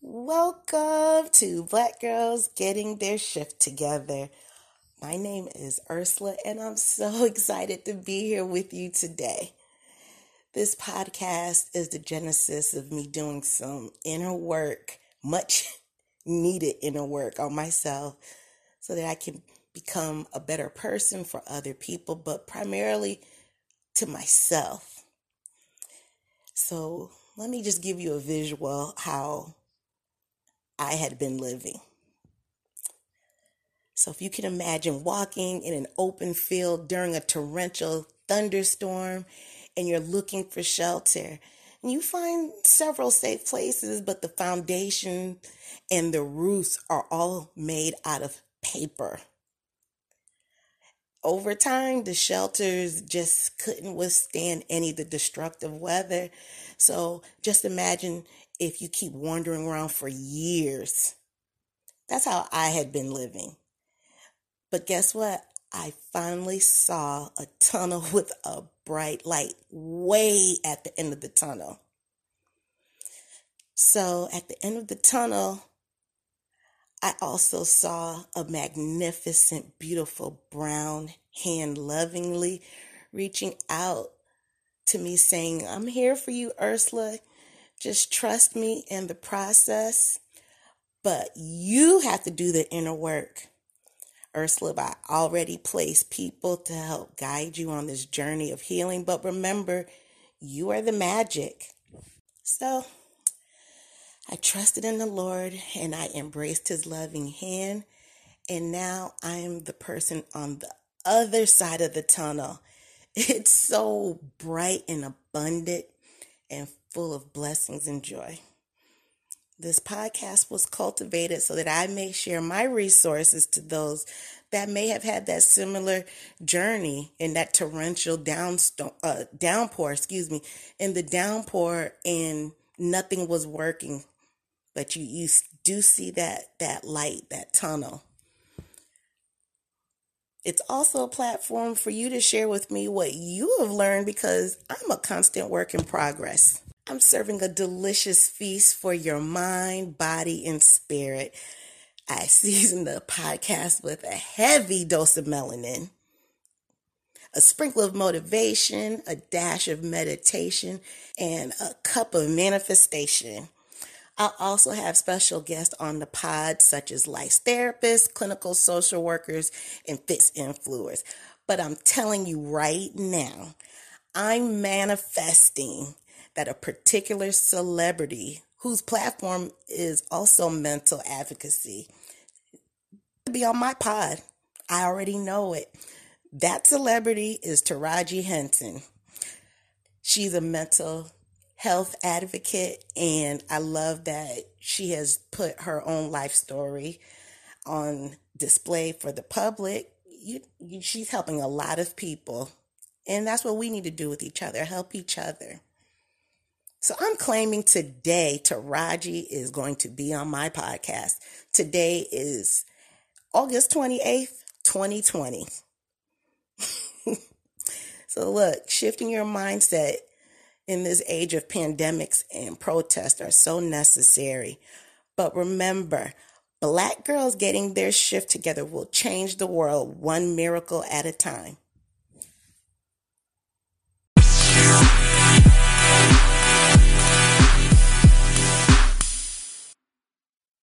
Welcome to Black Girls Getting Their Shift Together. My name is Ursula, and I'm so excited to be here with you today. This podcast is the genesis of me doing some inner work, much needed inner work on myself, so that I can become a better person for other people, but primarily to myself. So, let me just give you a visual how I had been living. So if you can imagine walking in an open field during a torrential thunderstorm and you're looking for shelter, and you find several safe places, but the foundation and the roofs are all made out of paper. Over time, the shelters just couldn't withstand any of the destructive weather. So just imagine if you keep wandering around for years. That's how I had been living. But guess what? I finally saw a tunnel with a bright light way at the end of the tunnel. So at the end of the tunnel, I also saw a magnificent, beautiful brown hand lovingly reaching out to me, saying, I'm here for you, Ursula. Just trust me in the process. But you have to do the inner work. Ursula, I already placed people to help guide you on this journey of healing. But remember, you are the magic. So I trusted in the Lord and I embraced his loving hand. And now I am the person on the other side of the tunnel. It's so bright and abundant and full of blessings and joy. This podcast was cultivated so that I may share my resources to those that may have had that similar journey in that torrential downstone, uh, downpour, excuse me, in the downpour and nothing was working. But you, you do see that, that light, that tunnel. It's also a platform for you to share with me what you have learned because I'm a constant work in progress. I'm serving a delicious feast for your mind, body, and spirit. I season the podcast with a heavy dose of melanin, a sprinkle of motivation, a dash of meditation, and a cup of manifestation. I'll also have special guests on the pod, such as life therapists, clinical social workers, and fitness influencers. But I'm telling you right now, I'm manifesting that a particular celebrity whose platform is also mental advocacy to be on my pod. I already know it. That celebrity is Taraji Henson. She's a mental health advocate, and I love that she has put her own life story on display for the public. You, you, she's helping a lot of people, and that's what we need to do with each other help each other. So I'm claiming today Taraji is going to be on my podcast. Today is August 28th, 2020. so look, shifting your mindset in this age of pandemics and protests are so necessary. But remember, black girls getting their shift together will change the world one miracle at a time.